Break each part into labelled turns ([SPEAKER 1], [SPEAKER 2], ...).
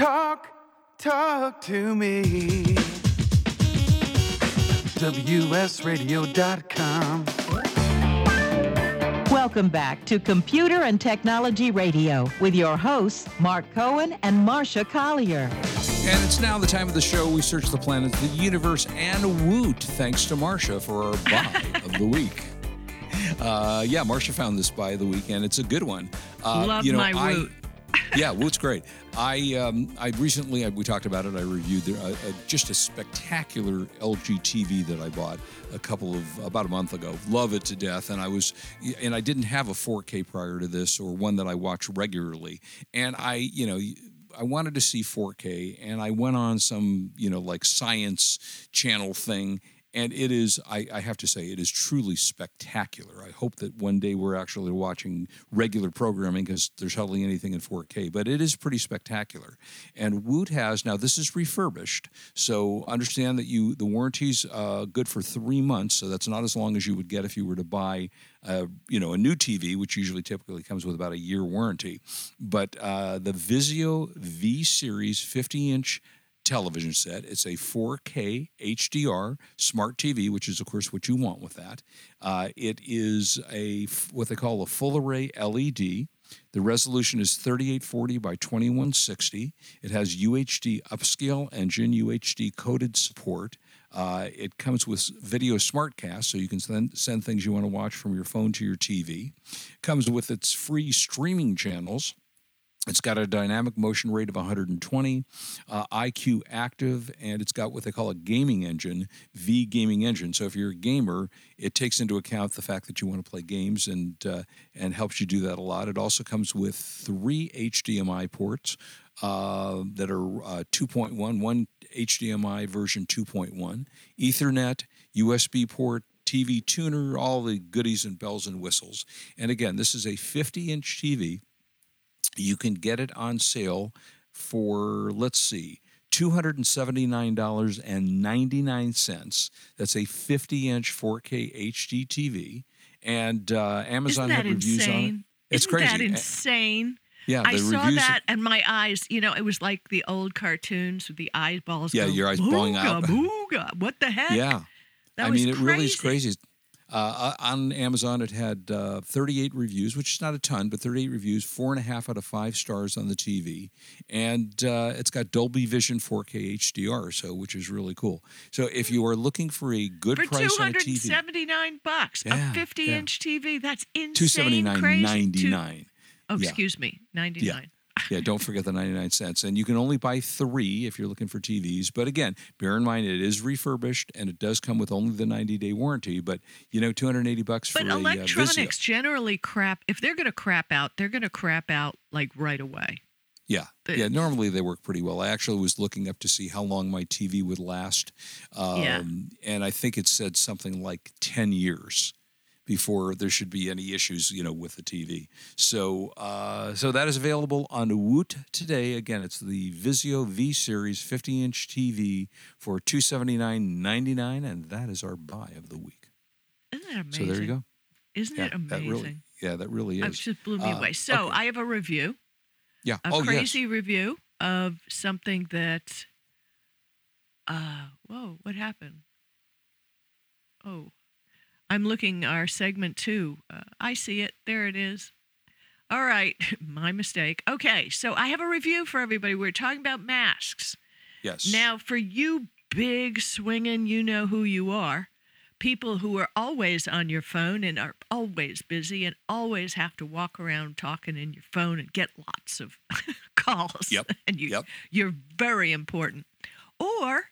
[SPEAKER 1] Talk, talk to me. WSRadio.com.
[SPEAKER 2] Welcome back to Computer and Technology Radio with your hosts, Mark Cohen and Marcia Collier.
[SPEAKER 3] And it's now the time of the show we search the planet, the universe, and Woot. Thanks to Marcia for our buy of the week. Uh, yeah, Marcia found this buy of the week, and it's a good one. Uh,
[SPEAKER 4] Love
[SPEAKER 3] you know,
[SPEAKER 4] my
[SPEAKER 3] I,
[SPEAKER 4] Woot.
[SPEAKER 3] Yeah, Woot's great. I um, I recently we talked about it. I reviewed uh, uh, just a spectacular LG TV that I bought a couple of about a month ago. Love it to death, and I was and I didn't have a 4K prior to this or one that I watch regularly, and I you know. I wanted to see 4K, and I went on some, you know, like science channel thing, and it is I, I have to say it is truly spectacular. I hope that one day we're actually watching regular programming because there's hardly anything in 4k but it is pretty spectacular. And woot has now this is refurbished so understand that you the warranty's uh, good for three months so that's not as long as you would get if you were to buy uh, you know a new tv which usually typically comes with about a year warranty. But uh, the vizio v series 50 inch television set. It's a 4K HDR smart TV, which is, of course, what you want with that. Uh, it is a what they call a full array LED. The resolution is 3840 by 2160. It has UHD upscale engine, UHD coded support. Uh, it comes with Vizio smartcast, so you can send, send things you want to watch from your phone to your TV. Comes with its free streaming channels. It's got a dynamic motion rate of 120, uh, IQ active, and it's got what they call a gaming engine, V gaming engine. So if you're a gamer, it takes into account the fact that you want to play games and uh, and helps you do that a lot. It also comes with three HDMI ports uh, that are uh, 2.1, one HDMI version 2.1, Ethernet, USB port, TV tuner, all the goodies and bells and whistles. And again, this is a 50 inch TV. You can get it on sale for, let's see, $279.99. That's a 50 inch 4K HD TV. And uh, Amazon had reviews on it.
[SPEAKER 4] insane?
[SPEAKER 3] It's
[SPEAKER 4] Isn't
[SPEAKER 3] crazy.
[SPEAKER 4] that insane?
[SPEAKER 3] Yeah,
[SPEAKER 4] I saw that and my eyes, you know, it was like the old cartoons with the eyeballs.
[SPEAKER 3] Yeah,
[SPEAKER 4] going,
[SPEAKER 3] your eyes bawling out.
[SPEAKER 4] "Booga, booga." What the heck?
[SPEAKER 3] Yeah.
[SPEAKER 4] That
[SPEAKER 3] I
[SPEAKER 4] was
[SPEAKER 3] mean, it really is
[SPEAKER 4] crazy.
[SPEAKER 3] Uh, on Amazon, it had uh, 38 reviews, which is not a ton, but 38 reviews, four and a half out of five stars on the TV, and uh, it's got Dolby Vision 4K HDR, so which is really cool. So if you are looking for a good
[SPEAKER 4] For
[SPEAKER 3] price on a TV,
[SPEAKER 4] 279 bucks,
[SPEAKER 3] Yeah,
[SPEAKER 4] a 50
[SPEAKER 3] yeah.
[SPEAKER 4] inch TV. That's insane.
[SPEAKER 3] 279
[SPEAKER 4] crazy. Two-
[SPEAKER 3] 99.
[SPEAKER 4] Oh,
[SPEAKER 3] Yeah.
[SPEAKER 4] excuse me, 99.
[SPEAKER 3] Yeah, don't forget the 99 cents. And you can only buy three if you're looking for TVs. But again, bear in mind it is refurbished and it does come with only the 90 day warranty. But you know, 280 bucks for
[SPEAKER 4] But
[SPEAKER 3] a uh,
[SPEAKER 4] electronics generally crap. If they're going to crap out, they're going to crap out like right away.
[SPEAKER 3] Yeah, yeah. Normally they work pretty well. I actually was looking up to see how long my TV would last, um,
[SPEAKER 4] Yeah.
[SPEAKER 3] and I think it said something like ten years before there should be any issues, you know, with the TV. So, uh, so that is available on Woot today. Again, it's the Vizio V Series 50-inch TV for two seventy nine ninety nine, and that is our buy of the week.
[SPEAKER 4] Isn't that amazing?
[SPEAKER 3] So there you go.
[SPEAKER 4] Isn't
[SPEAKER 3] Yeah,
[SPEAKER 4] it amazing?
[SPEAKER 3] that really, yeah, that really is.
[SPEAKER 4] It just blew me
[SPEAKER 3] Uh,
[SPEAKER 4] away. So
[SPEAKER 3] okay.
[SPEAKER 4] I have a review,
[SPEAKER 3] Yeah.
[SPEAKER 4] a
[SPEAKER 3] oh yes.
[SPEAKER 4] crazy review of something that. Uh, whoa! What happened? Oh, I'm looking our segment two. Uh, I see it. There it is. All right, my mistake. Okay, so I have a review for everybody. We're talking about masks.
[SPEAKER 3] Yes.
[SPEAKER 4] Now, for you big swinging, you know who you are, people who are always on your phone and are always busy and always have to walk around talking in your phone and get lots of calls.
[SPEAKER 3] Yep,
[SPEAKER 4] And you,
[SPEAKER 3] yep.
[SPEAKER 4] you're very important. Or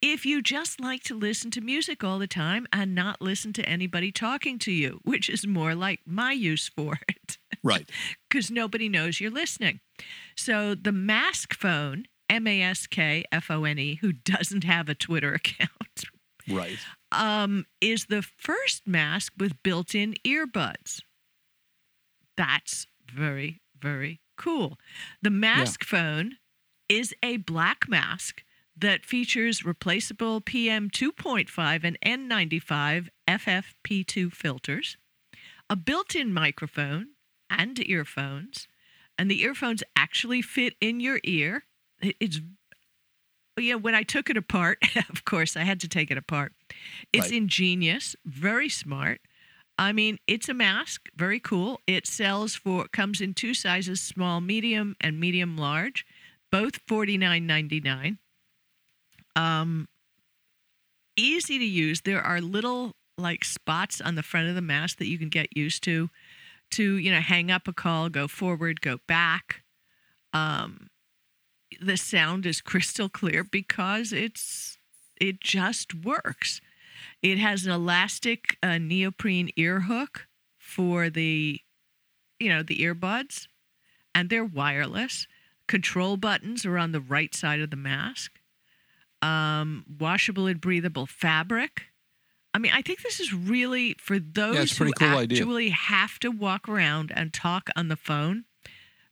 [SPEAKER 4] if you just like to listen to music all the time and not listen to anybody talking to you, which is more like my use for it
[SPEAKER 3] Right.
[SPEAKER 4] because nobody knows you're listening. So the Mask Phone, M A S K F O N E, who doesn't have a Twitter account,
[SPEAKER 3] Right.
[SPEAKER 4] um, is the first mask with built in earbuds. That's very, very cool. The Mask Phone is a black mask that features replaceable PM 2.5 and N95 FFP2 filters, a built in microphone, and earphones. And the earphones actually fit in your ear it- it's yeah. When I took it apart, of course, I had to take it apart. It's
[SPEAKER 3] Right.
[SPEAKER 4] ingenious, very smart. I mean, it's a mask, very cool. It sells for comes in two sizes, small, medium, and medium large, both forty nine ninety nine. Um, easy to use. There are little like spots on the front of the mask that you can get used to, to you know hang up a call, go forward, go back. Um, the sound is crystal clear because it's it just works. It has an elastic uh, neoprene ear hook for the, you know, the earbuds, and they're wireless. Control buttons are on the right side of the mask. Um, washable and breathable fabric. I mean, I think this is really for those
[SPEAKER 3] a
[SPEAKER 4] who
[SPEAKER 3] cool idea.
[SPEAKER 4] actually have to walk around and talk on the phone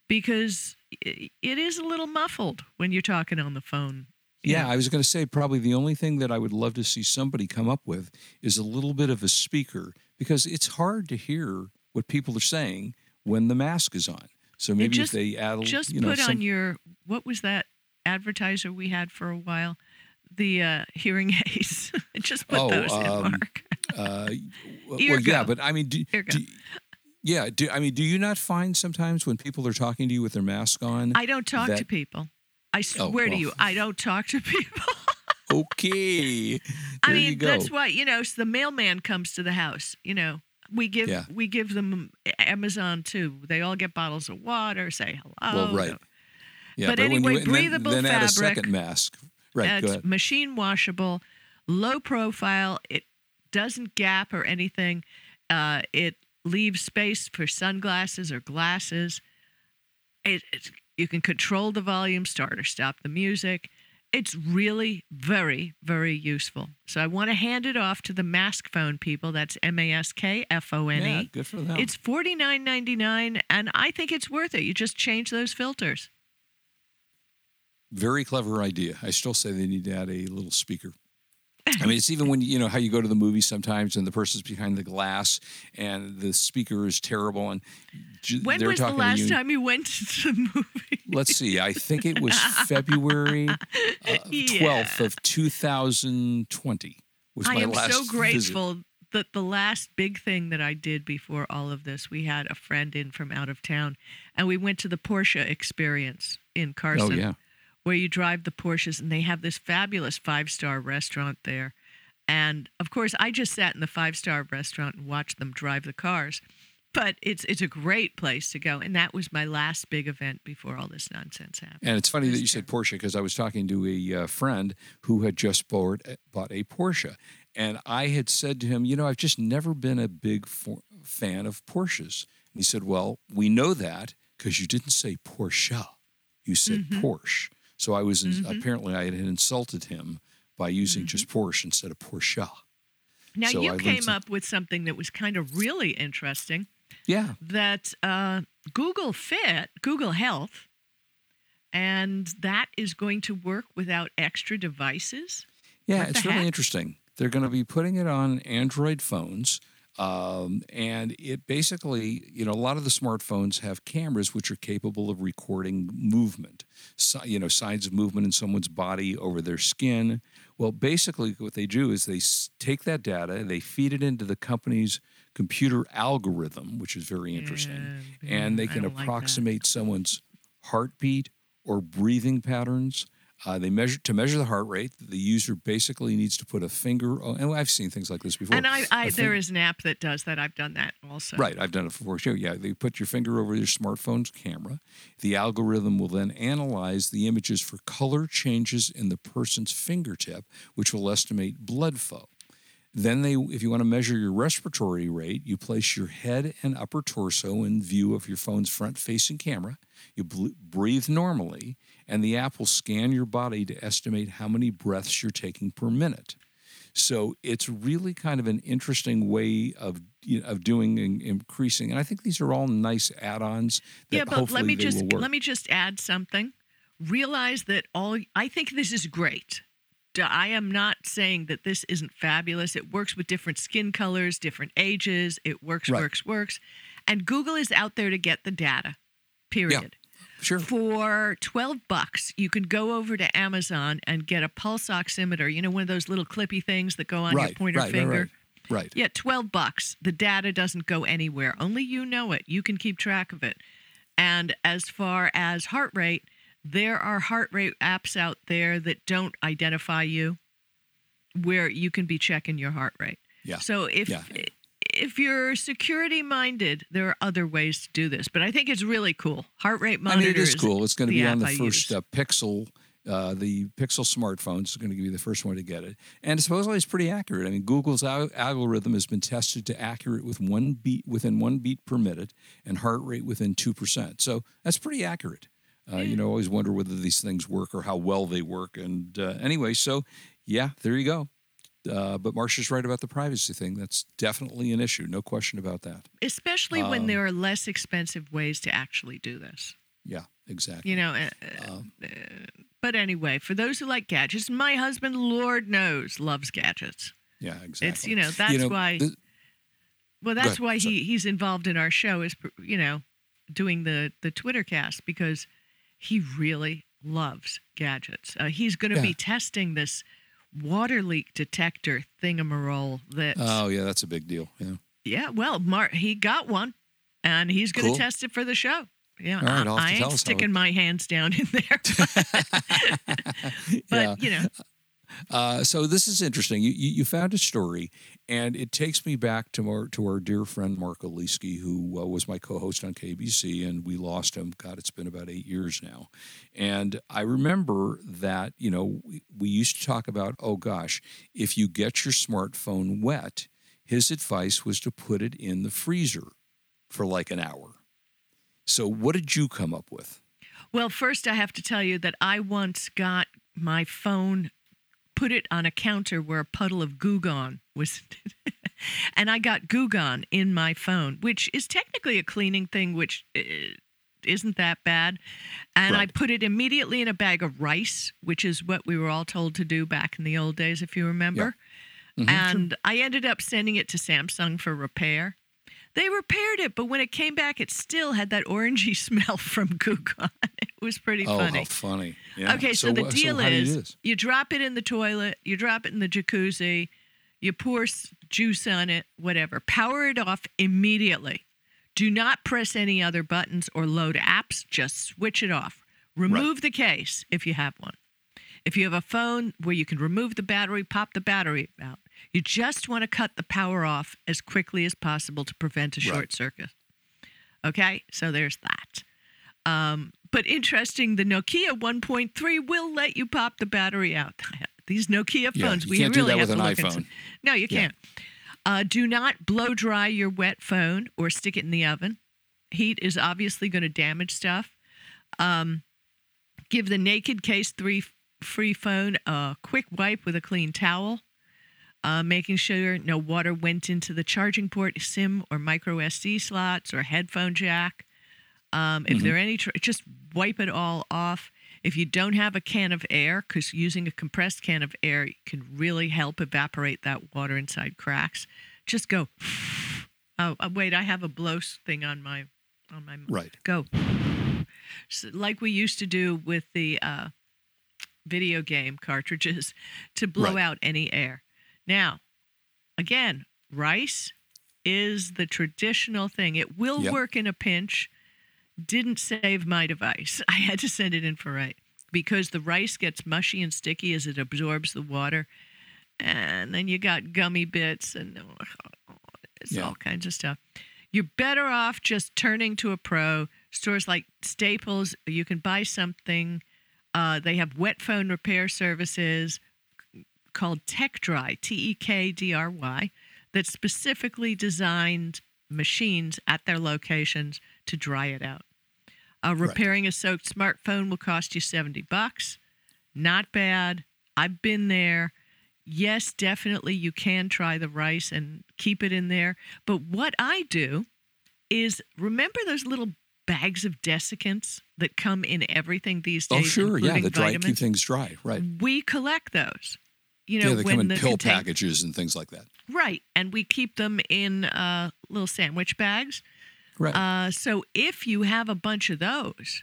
[SPEAKER 4] because it is a little muffled when you're talking on the phone.
[SPEAKER 3] Yeah,
[SPEAKER 4] know.
[SPEAKER 3] I was going to say probably the only thing that I would love to see somebody come up with is a little bit of a speaker because it's hard to hear what people are saying when the mask is on. So maybe
[SPEAKER 4] just-
[SPEAKER 3] if they add, a- little.
[SPEAKER 4] just
[SPEAKER 3] you know,
[SPEAKER 4] put
[SPEAKER 3] some,
[SPEAKER 4] on your what was that advertiser we had for a while the uh, hearing aids. Just put
[SPEAKER 3] Oh,
[SPEAKER 4] those in
[SPEAKER 3] um,
[SPEAKER 4] mark.
[SPEAKER 3] uh, well, yeah, but I mean, do, do, yeah, do, I mean, do you not find sometimes when people are talking to you with their mask on?
[SPEAKER 4] i don't talk to people. I
[SPEAKER 3] Oh,
[SPEAKER 4] swear to you i don't talk to people.
[SPEAKER 3] Okay, there
[SPEAKER 4] i mean that's why you know so the mailman comes to the house you know. We give
[SPEAKER 3] Yeah.
[SPEAKER 4] we give them amazon too. They all get bottles of water say hello
[SPEAKER 3] well, right. Yeah,
[SPEAKER 4] but
[SPEAKER 3] when
[SPEAKER 4] anyway,
[SPEAKER 3] you, and then-
[SPEAKER 4] breathable
[SPEAKER 3] then, add a second mask. Right,
[SPEAKER 4] it's machine washable, low profile. It doesn't gap or anything. Uh, it leaves space for sunglasses or glasses. It, it's, you can control the volume, start or stop the music. It's really very, very useful. So I want to hand it off to the Mask Phone people. That's M A S K F O N
[SPEAKER 3] Yeah,
[SPEAKER 4] E.
[SPEAKER 3] good for them.
[SPEAKER 4] It's forty nine ninety nine, and I think it's worth it. You just change those filters.
[SPEAKER 3] Very clever idea. I still say they need to add a little speaker. I mean, it's even when you know how you go to the movies sometimes, and the person's behind the glass, and the speaker is terrible, and j-
[SPEAKER 4] When was the last
[SPEAKER 3] you.
[SPEAKER 4] time you went to the movie?
[SPEAKER 3] Let's see. I think it was February uh, twelfth of two thousand twenty. Was
[SPEAKER 4] I am
[SPEAKER 3] last
[SPEAKER 4] so
[SPEAKER 3] visit.
[SPEAKER 4] grateful that the last big thing that I did before all of this, we had a friend in from out of town, and we went to the Porsche experience in Carson,
[SPEAKER 3] Oh yeah.
[SPEAKER 4] Where you drive the Porsches, and they have this fabulous five star restaurant there. And of course, I just sat in the five star restaurant and watched them drive the cars. But it's it's a great place to go, and that was my last big event before all this nonsense happened.
[SPEAKER 3] And it's funny that you said Porsche because I was talking to a uh, friend who had just bought bought a Porsche, and I had said to him, you know, I've just never been a big for, fan of Porsches. And he said, well, we know that because you didn't say Porsche, you said
[SPEAKER 4] Mm-hmm.
[SPEAKER 3] Porsche. So I was in, apparently I had insulted him by using
[SPEAKER 4] Mm-hmm.
[SPEAKER 3] just Porsche instead of Porsche.
[SPEAKER 4] Now
[SPEAKER 3] So
[SPEAKER 4] you
[SPEAKER 3] learned
[SPEAKER 4] came up with something that was kind of really interesting.
[SPEAKER 3] Yeah,
[SPEAKER 4] that uh, Google Fit, Google Health, and that is going to work without extra devices.
[SPEAKER 3] Yeah,
[SPEAKER 4] What
[SPEAKER 3] it's really interesting. They're going to be putting it on Android phones. Um, and it basically, you know, a lot of the smartphones have cameras which are capable of recording movement, so, you know, signs of movement in someone's body over their skin. Well, basically, what they do is they take that data, they feed it into the company's computer algorithm, which is very interesting,
[SPEAKER 4] Yeah,
[SPEAKER 3] and they can
[SPEAKER 4] don't like
[SPEAKER 3] approximate someone's heartbeat or breathing patterns. Uh, they measure to measure the heart rate. The user basically needs to put a finger. oh, And I've seen things like this before.
[SPEAKER 4] And I, there
[SPEAKER 3] fin-
[SPEAKER 4] is an app that does that. I've done that also.
[SPEAKER 3] Right, I've done it before too. Yeah, they put your finger over your smartphone's camera. The algorithm will then analyze the images for color changes in the person's fingertip, which will estimate blood flow. Then they, if you want to measure your respiratory rate, you place your head and upper torso in view of your phone's front-facing camera. You breathe normally, and the app will scan your body to estimate how many breaths you're taking per minute. So it's really kind of an interesting way of you know, of doing and increasing. And I think these are all nice add-ons. That
[SPEAKER 4] Yeah, but let me just let me just add something. Realize that all I think this is great. I am not saying that this isn't fabulous. It works with different skin colors, different ages. It works,
[SPEAKER 3] Right.
[SPEAKER 4] works, works. And Google is out there to get the data. Period.
[SPEAKER 3] Sure.
[SPEAKER 4] For 12 bucks, you can go over to Amazon and get a pulse oximeter, you know, one of those little clippy things that go on your
[SPEAKER 3] right,
[SPEAKER 4] pointer
[SPEAKER 3] right, right,
[SPEAKER 4] finger.
[SPEAKER 3] right, right.
[SPEAKER 4] Yeah, 12 bucks. The data doesn't go anywhere. Only you know it. You can keep track of it. And as far as heart rate, there are heart rate apps out there that don't identify you where you can be checking your heart rate.
[SPEAKER 3] Yeah.
[SPEAKER 4] So if
[SPEAKER 3] Yeah.
[SPEAKER 4] If you're security minded, there are other ways to do this. But I think it's really cool. Heart rate monitor.
[SPEAKER 3] I mean, it is cool. It's going to be on the
[SPEAKER 4] I
[SPEAKER 3] first uh, Pixel. Uh, the Pixel smartphone is going to be the first one to get it, and supposedly it's pretty accurate. I mean, Google's al- algorithm has been tested to accurate with one beat within one beat per minute, and heart rate within two percent. So that's pretty accurate. Uh, you know, always wonder whether these things work or how well they work. And uh, anyway, so yeah, there you go. Uh, but Marcia's right about the privacy thing. That's definitely an issue, no question about that.
[SPEAKER 4] Especially when
[SPEAKER 3] Um,
[SPEAKER 4] there are less expensive ways to actually do this.
[SPEAKER 3] Yeah, exactly.
[SPEAKER 4] You know, uh, uh, uh, but anyway, for those who like gadgets, my husband, Lord knows, loves gadgets.
[SPEAKER 3] yeah, exactly.
[SPEAKER 4] It's you know that's
[SPEAKER 3] know,
[SPEAKER 4] why. well, that's why
[SPEAKER 3] sorry.
[SPEAKER 4] he he's involved in our show is you know doing the the Twitter cast because he really loves gadgets. Uh, he's going to
[SPEAKER 3] Yeah.
[SPEAKER 4] be testing this water leak detector thingamarole that
[SPEAKER 3] Oh yeah, that's a big deal. Yeah.
[SPEAKER 4] yeah well Mark he got one and he's going to
[SPEAKER 3] Cool.
[SPEAKER 4] test it for the show yeah
[SPEAKER 3] All right,
[SPEAKER 4] I,
[SPEAKER 3] I'll have to
[SPEAKER 4] I ain't sticking
[SPEAKER 3] it-
[SPEAKER 4] my hands down in there but
[SPEAKER 3] yeah.
[SPEAKER 4] you know
[SPEAKER 3] Uh, so this is interesting. You, you you found a story, and it takes me back to our to our dear friend Mark Oliski, who uh, was my co-host on KBC, and we lost him. God, it's been about eight years now. And I remember that you know we, we used to talk about, oh gosh, if you get your smartphone wet, his advice was to put it in the freezer for like an hour. So what did you come up with?
[SPEAKER 4] Well, first, I have to tell you that I once got my phone, put it on a counter where a puddle of Goo Gone was, and I got Goo Gone in my phone, which is technically a cleaning thing, which uh, isn't that bad. And I put it immediately in a bag of rice, which is what we were all told to do back in the old days, if you remember.
[SPEAKER 3] Mhm,
[SPEAKER 4] And I ended up sending it to Samsung for repair. They repaired it, but when it came back, it still had that orangey smell from Goo Gone. It was pretty
[SPEAKER 3] Oh,
[SPEAKER 4] funny.
[SPEAKER 3] how funny! Yeah.
[SPEAKER 4] Okay, so, the
[SPEAKER 3] wha-
[SPEAKER 4] deal
[SPEAKER 3] how do you
[SPEAKER 4] is you drop it in the toilet, you drop it in the jacuzzi, you pour juice on it, whatever. Power it off immediately. Do not press any other buttons or load apps, just switch it off. Remove the case if you have one. If you have a phone where you can remove the battery, pop the battery out. You just want to cut the power off as quickly as possible to prevent a
[SPEAKER 3] Right.
[SPEAKER 4] short circuit. Okay, so there's that. Um, but interesting, the Nokia 1.3 will let you pop the battery out. These Nokia
[SPEAKER 3] Yeah,
[SPEAKER 4] phones,
[SPEAKER 3] you
[SPEAKER 4] we really have to look into-
[SPEAKER 3] iPhone.
[SPEAKER 4] No, you
[SPEAKER 3] Yeah.
[SPEAKER 4] can't. Uh, do not blow dry your wet phone or stick it in the oven. Heat is obviously going to damage stuff. Um, give the Naked Case 3 free phone a quick wipe with a clean towel. Uh, making sure no water went into the charging port, SIM or micro SD slots or headphone jack. Um, if there are any, tr- just wipe it all off. If you don't have a can of air, because using a compressed can of air can really help evaporate that water inside cracks, just go. Oh, uh, wait, I have a blow thing on my on my
[SPEAKER 3] Right.
[SPEAKER 4] go. So, like we used to do with the uh, video game cartridges to blow
[SPEAKER 3] Right.
[SPEAKER 4] out any air. Now, again, rice is the traditional thing. It will
[SPEAKER 3] Yep.
[SPEAKER 4] work in a pinch. Didn't save my device. I had to send it in for right because the rice gets mushy and sticky as it absorbs the water. And then you got gummy bits and it's
[SPEAKER 3] Yeah.
[SPEAKER 4] all kinds of stuff. You're better off just turning to a pro. Stores like Staples, you can buy something. Uh, they have wet phone repair services called TekDry, T E K D R Y, that specifically designed machines at their locations to dry it out. Uh, repairing a soaked smartphone will cost you 70 bucks. Not bad. I've been there. Yes, definitely you can try the rice and keep it in there. But what I do is remember those little bags of desiccants that come in everything these days.
[SPEAKER 3] Oh, sure. Yeah, the dry keep things dry. Right.
[SPEAKER 4] We collect those. You know,
[SPEAKER 3] yeah, they
[SPEAKER 4] when
[SPEAKER 3] come in
[SPEAKER 4] the
[SPEAKER 3] pill
[SPEAKER 4] contain-
[SPEAKER 3] packages and things like that.
[SPEAKER 4] Right. And we keep them in uh, little sandwich bags.
[SPEAKER 3] Right.
[SPEAKER 4] Uh, so if you have a bunch of those,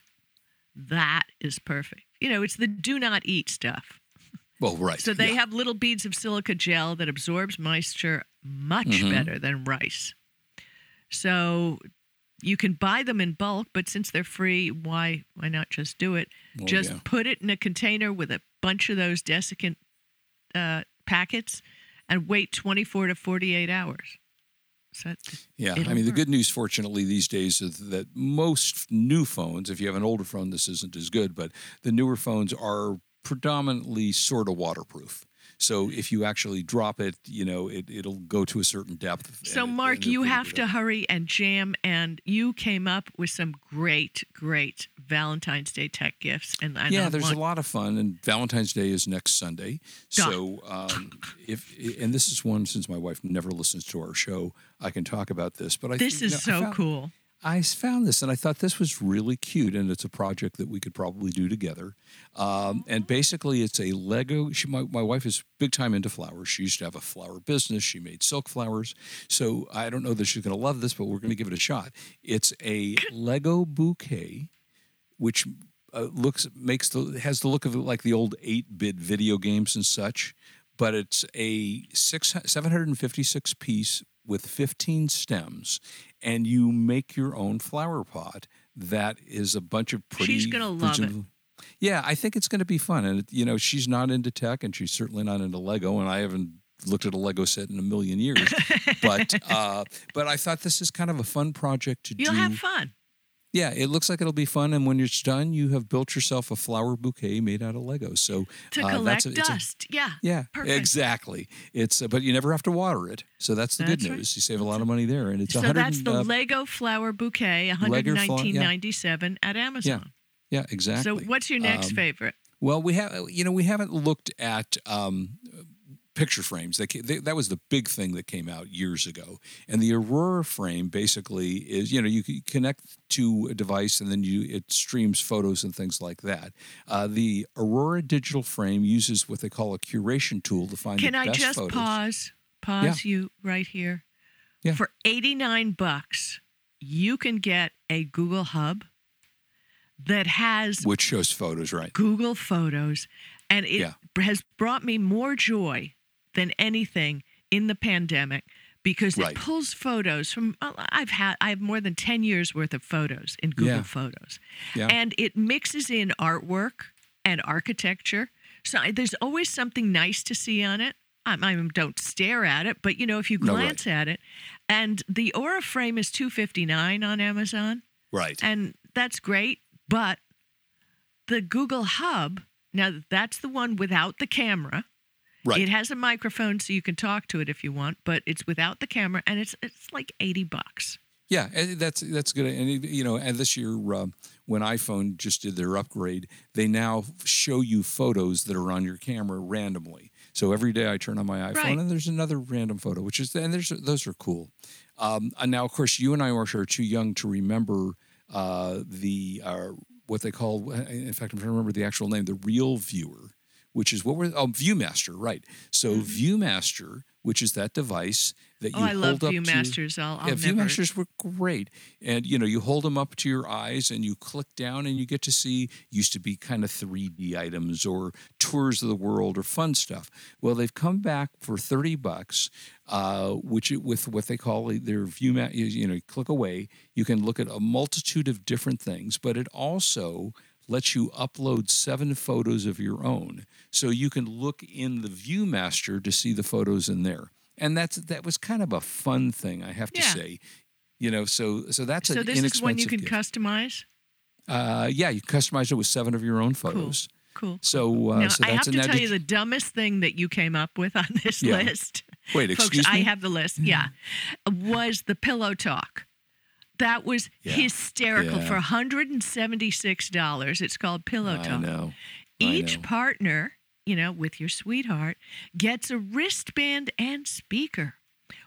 [SPEAKER 4] that is perfect. You know, it's the do not eat stuff.
[SPEAKER 3] Well, right.
[SPEAKER 4] So they
[SPEAKER 3] yeah.
[SPEAKER 4] have little beads of silica gel that absorbs moisture much
[SPEAKER 3] Mhm.
[SPEAKER 4] better than rice. So you can buy them in bulk, but since they're free, why why not just do it? Just
[SPEAKER 3] yeah.
[SPEAKER 4] put it in a container with a bunch of those desiccant uh, packets and wait 24 to 48 hours. So
[SPEAKER 3] Yeah, I mean, the good news, fortunately, these days is that most new phones, if you have an older phone, this isn't as good, but the newer phones are predominantly sort of waterproof. So if you actually drop it, you know, it, it'll go to a certain depth.
[SPEAKER 4] so
[SPEAKER 3] and
[SPEAKER 4] Mark,
[SPEAKER 3] and
[SPEAKER 4] you have to hurry and jam, and you came up with some great, great Valentine's Day tech gifts. And, and
[SPEAKER 3] yeah,
[SPEAKER 4] I
[SPEAKER 3] there's
[SPEAKER 4] want-
[SPEAKER 3] a lot of fun, and Valentine's Day is next Sunday. So, um, if and this is one since my wife never listens to our show, I can talk about this. But I
[SPEAKER 4] This is
[SPEAKER 3] I
[SPEAKER 4] so
[SPEAKER 3] found-
[SPEAKER 4] cool.
[SPEAKER 3] I found this and I thought this was really cute, and it's a project that we could probably do together. Um, and basically, it's a Lego. She, my, my wife is big time into flowers. She used to have a flower business. She made silk flowers. So I don't know that she's going to love this, but we're going to give it a shot. It's a Lego bouquet, which uh, looks makes the has the look of like the old eight bit video games and such. But it's a six seven hundred and fifty six piece with fifteen stems, and you make your own flower pot. That is a bunch of pretty.
[SPEAKER 4] She's gonna love it.
[SPEAKER 3] Yeah, I think it's going to be fun, and you know, she's not into tech, and she's certainly not into Lego, and I haven't looked at a Lego set in a million years. but uh, but I thought this is kind of a fun project to do.
[SPEAKER 4] You'll have fun.
[SPEAKER 3] Yeah, it looks like it'll be fun, and when it's done, you have built yourself a flower bouquet made out of Lego. So
[SPEAKER 4] To
[SPEAKER 3] uh,
[SPEAKER 4] collect
[SPEAKER 3] that's a- it's a-
[SPEAKER 4] dust. yeah.
[SPEAKER 3] yeah,
[SPEAKER 4] Perfect.
[SPEAKER 3] exactly. It's uh, but you never have to water it, so that's the
[SPEAKER 4] That's
[SPEAKER 3] good
[SPEAKER 4] right.
[SPEAKER 3] news. You save a lot of money there, and it's
[SPEAKER 4] So that's the
[SPEAKER 3] uh,
[SPEAKER 4] Lego flower bouquet,
[SPEAKER 3] Lego flower- yeah.
[SPEAKER 4] 119.97 at Amazon.
[SPEAKER 3] yeah, exactly.
[SPEAKER 4] So what's your next
[SPEAKER 3] Um,
[SPEAKER 4] favorite?
[SPEAKER 3] Well, we have you know we haven't looked at um, picture frames. They, they, that was the big thing that came out years ago. And the Aurora frame basically is you know you connect to a device and then you it streams photos and things like that. Uh, the Aurora digital frame uses what they call a curation tool to find
[SPEAKER 4] Can
[SPEAKER 3] the
[SPEAKER 4] I
[SPEAKER 3] best
[SPEAKER 4] just
[SPEAKER 3] photos.
[SPEAKER 4] pause pause you right here?
[SPEAKER 3] Yeah.
[SPEAKER 4] For 89 bucks, you can get a Google Hub that has
[SPEAKER 3] Which shows photos, right?
[SPEAKER 4] Google Photos, and it
[SPEAKER 3] Yeah.
[SPEAKER 4] has brought me more joy than anything in the pandemic because
[SPEAKER 3] Right.
[SPEAKER 4] it pulls photos from I've had I have more than 10 years worth of photos in Google
[SPEAKER 3] Yeah.
[SPEAKER 4] Photos.
[SPEAKER 3] Yeah.
[SPEAKER 4] And it mixes in artwork and architecture. So there's always something nice to see on it. I, I don't stare at it, but you know if you
[SPEAKER 3] No, right.
[SPEAKER 4] glance at it, and the Aura frame is 259 on Amazon
[SPEAKER 3] Right.
[SPEAKER 4] and that's great. But the Google Hub, now that's the one without the camera.
[SPEAKER 3] Right.
[SPEAKER 4] It has a microphone so you can talk to it if you want, but it's without the camera, and it's it's like eighty bucks.
[SPEAKER 3] Yeah, that's that's good. And you know, and this year um, when iPhone just did their upgrade, they now show you photos that are on your camera randomly. So every day I turn on my iPhone
[SPEAKER 4] Right.
[SPEAKER 3] and there's another random photo, which is and there's those are cool. Um, and now, of course, you and I are are too young to remember uh, the uh, what they call. In fact, I'm trying to remember the actual name, the Real Viewer, which is what we're oh ViewMaster, right? So ViewMaster, which is that device that you
[SPEAKER 4] Mm-hmm. Oh, I love
[SPEAKER 3] hold up to-
[SPEAKER 4] ViewMasters. I'll, I'll
[SPEAKER 3] yeah,
[SPEAKER 4] never.
[SPEAKER 3] ViewMasters were great, and you know you hold them up to your eyes and you click down and you get to see used to be kind of 3D items or tours of the world or fun stuff. Well, they've come back for 30 bucks, uh, which it- with what they call their ViewMat. You, you know, you click away, you can look at a multitude of different things, but it also lets you upload seven photos of your own, so you can look in the ViewMaster to see the photos in there. And that's that was kind of a fun thing, I have to
[SPEAKER 4] Yeah.
[SPEAKER 3] say. You know, so so that's
[SPEAKER 4] so
[SPEAKER 3] an
[SPEAKER 4] this is one you can
[SPEAKER 3] gift.
[SPEAKER 4] customize.
[SPEAKER 3] Uh, yeah, you customize it with seven of your own photos.
[SPEAKER 4] Cool.
[SPEAKER 3] So, uh,
[SPEAKER 4] now
[SPEAKER 3] so
[SPEAKER 4] I have to tell
[SPEAKER 3] did
[SPEAKER 4] you the dumbest thing that you came up with on this
[SPEAKER 3] Yeah.
[SPEAKER 4] list.
[SPEAKER 3] Wait,
[SPEAKER 4] Folks,
[SPEAKER 3] excuse
[SPEAKER 4] I have the list. Yeah, was the pillow talk. That was
[SPEAKER 3] Yeah.
[SPEAKER 4] hysterical
[SPEAKER 3] Yeah.
[SPEAKER 4] for $176. It's called Pillow
[SPEAKER 3] I
[SPEAKER 4] Talk.
[SPEAKER 3] know. I
[SPEAKER 4] Each
[SPEAKER 3] know.
[SPEAKER 4] partner, you know, with your sweetheart, gets a wristband and speaker,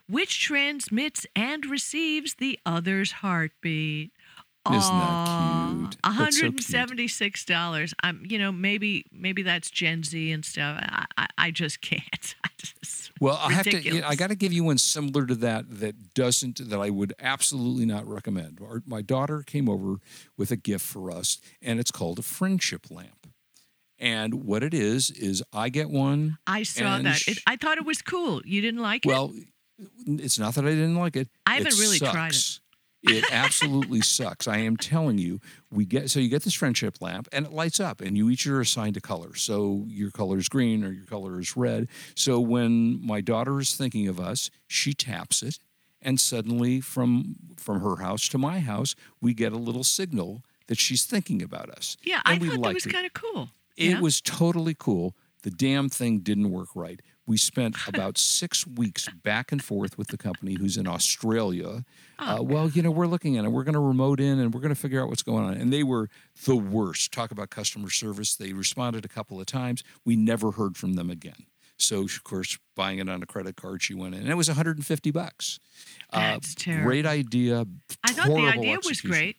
[SPEAKER 4] which transmits and receives the other's heartbeat.
[SPEAKER 3] Isn't that cute? That's so cute.
[SPEAKER 4] $176. I'm, you know, maybe maybe that's Gen Z and stuff. I, I, I just can't. I just
[SPEAKER 3] Well, I have to.
[SPEAKER 4] Ridiculous.
[SPEAKER 3] I got to give you one similar to that that doesn't that I would absolutely not recommend. Our, my daughter came over with a gift for us, and it's called a friendship lamp. And what it is is I get one.
[SPEAKER 4] I saw that. It, I thought it was cool. You didn't like it?
[SPEAKER 3] Well, it's not that I didn't like it.
[SPEAKER 4] I haven't
[SPEAKER 3] it
[SPEAKER 4] really tried it.
[SPEAKER 3] It absolutely sucks. I am telling you. We get so you get this friendship lamp and it lights up, and you each are assigned a color. So your color is green or your color is red. So when my daughter is thinking of us, she taps it, and suddenly from from her house to my house, we get a little signal that she's thinking about us.
[SPEAKER 4] yeah,
[SPEAKER 3] and
[SPEAKER 4] I
[SPEAKER 3] we
[SPEAKER 4] thought that was kind of cool.
[SPEAKER 3] It
[SPEAKER 4] Yeah.
[SPEAKER 3] was totally cool. The damn thing didn't work right. We spent about six weeks back and forth with the company who's in Australia.
[SPEAKER 4] Oh,
[SPEAKER 3] uh, well, you know, we're looking at it. We're going to remote in and we're going to figure out what's going on. And they were the worst. Talk about customer service. They responded a couple of times. We never heard from them again. So, of course, buying it on a credit card, she went in, and it was 150 bucks.
[SPEAKER 4] That's
[SPEAKER 3] uh,
[SPEAKER 4] terrible.
[SPEAKER 3] Great idea.
[SPEAKER 4] I thought the idea was great.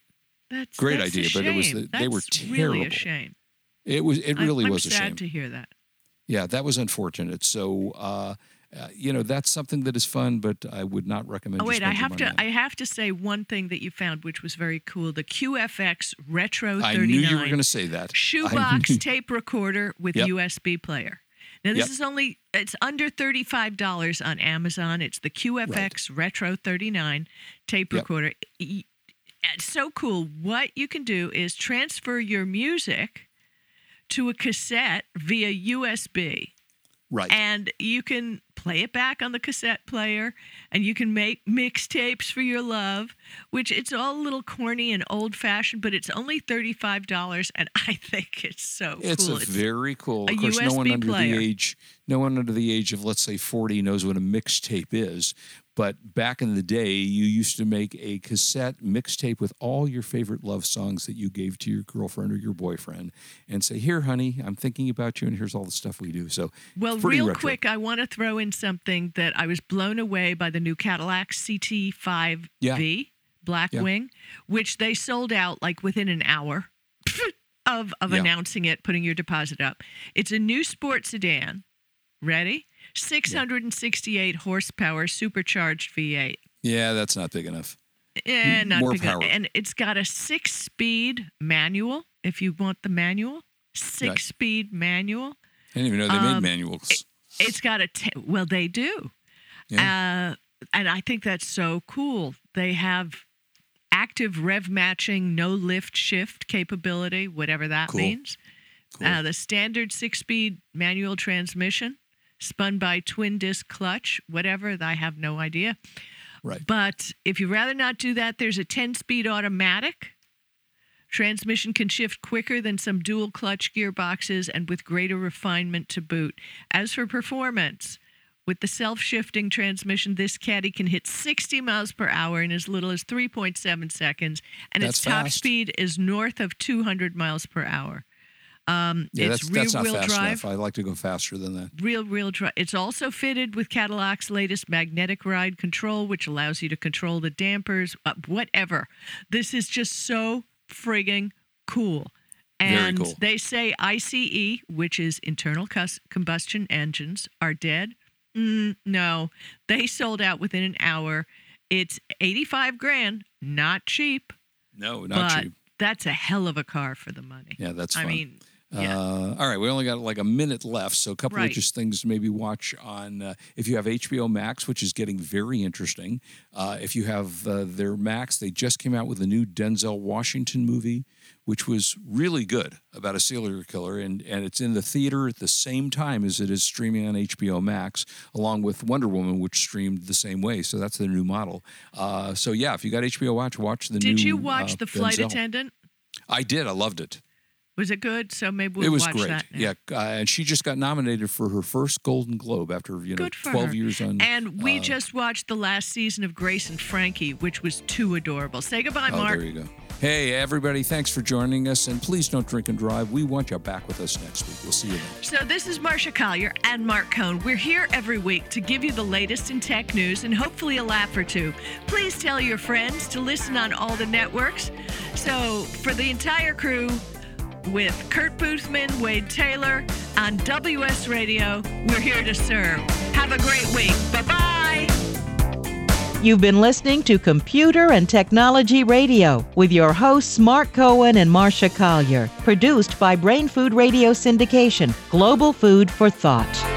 [SPEAKER 4] That's
[SPEAKER 3] Great
[SPEAKER 4] that's
[SPEAKER 3] idea, but it was the- they were
[SPEAKER 4] That's Really a
[SPEAKER 3] terrible.
[SPEAKER 4] shame.
[SPEAKER 3] It was. It
[SPEAKER 4] I'm-
[SPEAKER 3] really
[SPEAKER 4] I'm
[SPEAKER 3] was a
[SPEAKER 4] sad
[SPEAKER 3] shame.
[SPEAKER 4] to hear that.
[SPEAKER 3] Yeah, that was unfortunate. So, uh, uh, you know, that's something that is fun, but I would not recommend.
[SPEAKER 4] Oh wait, I have to. I have to say one thing that you found, which was very cool: the QFX Retro
[SPEAKER 3] I
[SPEAKER 4] 39
[SPEAKER 3] knew you were going to say that.
[SPEAKER 4] Shoebox tape recorder with
[SPEAKER 3] Yep.
[SPEAKER 4] USB player. Now this
[SPEAKER 3] Yep.
[SPEAKER 4] is only it's under thirty five dollars on Amazon. It's the QFX Retro thirty nine tape
[SPEAKER 3] Yep.
[SPEAKER 4] recorder. It's so cool. What you can do is transfer your music to a cassette via USB
[SPEAKER 3] Right.
[SPEAKER 4] and you can play it back on the cassette player and you can make mixtapes for your love which it's all a little corny and old fashioned but it's only $35 and i think it's so
[SPEAKER 3] it's
[SPEAKER 4] cool
[SPEAKER 3] a very cool.
[SPEAKER 4] a
[SPEAKER 3] Of course, no one under
[SPEAKER 4] player.
[SPEAKER 3] the age, no one under the age of let's say forty knows what a mixtape is. But back in the day, you used to make a cassette mixtape with all your favorite love songs that you gave to your girlfriend or your boyfriend, and say, "Here, honey, I'm thinking about you, and here's all the stuff we do." So,
[SPEAKER 4] well real
[SPEAKER 3] retro.
[SPEAKER 4] quick i want to throw in something that i was blown away by the new cadillac ct5v
[SPEAKER 3] Yeah.
[SPEAKER 4] blackwing which they sold out like within an hour of, of
[SPEAKER 3] Yeah.
[SPEAKER 4] announcing it putting your deposit up it's a new sports sedan ready 668 horsepower supercharged v8
[SPEAKER 3] yeah, that's not big enough.
[SPEAKER 4] Eh, not
[SPEAKER 3] more
[SPEAKER 4] big enough.
[SPEAKER 3] power.
[SPEAKER 4] and it's got a six speed manual if you want the manual six speed manual
[SPEAKER 3] I didn't even know they made
[SPEAKER 4] Um,
[SPEAKER 3] manuals.
[SPEAKER 4] it's got a well they do
[SPEAKER 3] Yeah.
[SPEAKER 4] uh, and i think that's so cool they have active rev matching no lift shift capability whatever that
[SPEAKER 3] Cool.
[SPEAKER 4] means
[SPEAKER 3] Cool.
[SPEAKER 4] uh, the standard six speed manual transmission spun by twin disc clutch whatever i have no idea
[SPEAKER 3] right.
[SPEAKER 4] but if you'd rather not do that, there's a 10 speed automatic. Transmission can shift quicker than some dual clutch gearboxes and with greater refinement to boot. As for performance, with the self shifting transmission, this caddy can hit 60 miles per hour in as little as 3.7 seconds, and its top
[SPEAKER 3] fast.
[SPEAKER 4] speed is north of 200 miles per hour. Um,
[SPEAKER 3] Yeah,
[SPEAKER 4] it's
[SPEAKER 3] that's
[SPEAKER 4] rear
[SPEAKER 3] that's not
[SPEAKER 4] wheel
[SPEAKER 3] fast
[SPEAKER 4] drive
[SPEAKER 3] enough. I like to go faster than that.
[SPEAKER 4] real real dri It's also fitted with Cadillac's latest magnetic ride control, which allows you to control the dampers, uh, whatever. This is just so frigging cool.
[SPEAKER 3] Very
[SPEAKER 4] And
[SPEAKER 3] cool.
[SPEAKER 4] they say ICE, which is internal cus- combustion engines, are dead. Mm, no, they sold out within an hour. It's 85 grand, not cheap,
[SPEAKER 3] No, not
[SPEAKER 4] but
[SPEAKER 3] cheap.
[SPEAKER 4] that's a hell of a car for the money.
[SPEAKER 3] Yeah, that's
[SPEAKER 4] I
[SPEAKER 3] fun.
[SPEAKER 4] mean, yeah.
[SPEAKER 3] Uh, all right, we only got like a minute left, so a couple
[SPEAKER 4] Right.
[SPEAKER 3] of just things to maybe watch on uh, if you have HBO Max, which is getting very interesting. Uh, if you have uh, their Max, they just came out with a new Denzel Washington movie, which was really good about a serial killer, and and it's in the theater at the same time as it is streaming on HBO Max, along with Wonder Woman, which streamed the same way. So that's the new model. Uh, so yeah, if you got HBO Watch, watch the new.
[SPEAKER 4] Did you watch
[SPEAKER 3] uh,
[SPEAKER 4] The Flight Attendant?
[SPEAKER 3] I did. I loved it.
[SPEAKER 4] Was it good? So maybe we'll
[SPEAKER 3] it was
[SPEAKER 4] watch
[SPEAKER 3] great.
[SPEAKER 4] that. now.
[SPEAKER 3] Yeah, uh, and she just got nominated for her first Golden Globe after you know twelve
[SPEAKER 4] her.
[SPEAKER 3] years on.
[SPEAKER 4] And we
[SPEAKER 3] uh,
[SPEAKER 4] just watched the last season of Grace and Frankie, which was too adorable. Say goodbye,
[SPEAKER 3] oh,
[SPEAKER 4] Mark.
[SPEAKER 3] there you go. Hey, everybody! Thanks for joining us, and please don't drink and drive. We want you back with us next week. We'll see you then.
[SPEAKER 4] So, this is Marcia Collier and Mark Cohen. We're here every week to give you the latest in tech news and hopefully a laugh or two. Please tell your friends to listen on all the networks. So, for the entire crew, with Kurt Boothman, Wade Taylor, on WS Radio. We're here to serve. Have a great week. Bye bye.
[SPEAKER 2] You've been listening to Computer and Technology Radio with your hosts Mark Cohen and Marcia Collier, produced by Brain Food Radio Syndication, Global Food for Thought.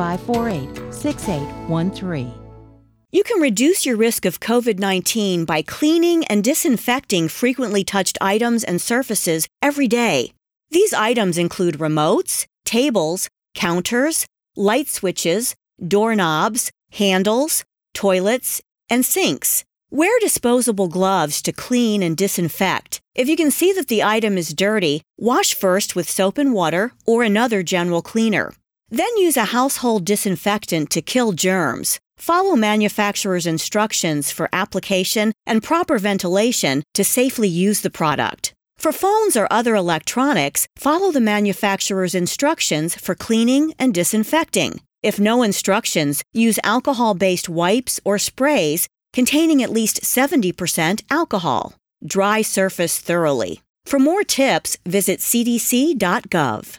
[SPEAKER 2] 548 6813.
[SPEAKER 5] You can reduce your risk of COVID 19 by cleaning and disinfecting frequently touched items and surfaces every day. These items include remotes, tables, counters, light switches, doorknobs, handles, toilets, and sinks. Wear disposable gloves to clean and disinfect. If you can see that the item is dirty, wash first with soap and water or another general cleaner. Then use a household disinfectant to kill germs. Follow manufacturer's instructions for application and proper ventilation to safely use the product. For phones or other electronics, follow the manufacturer's instructions for cleaning and disinfecting. If no instructions, use alcohol based wipes or sprays containing at least 70% alcohol. Dry surface thoroughly. For more tips, visit cdc.gov.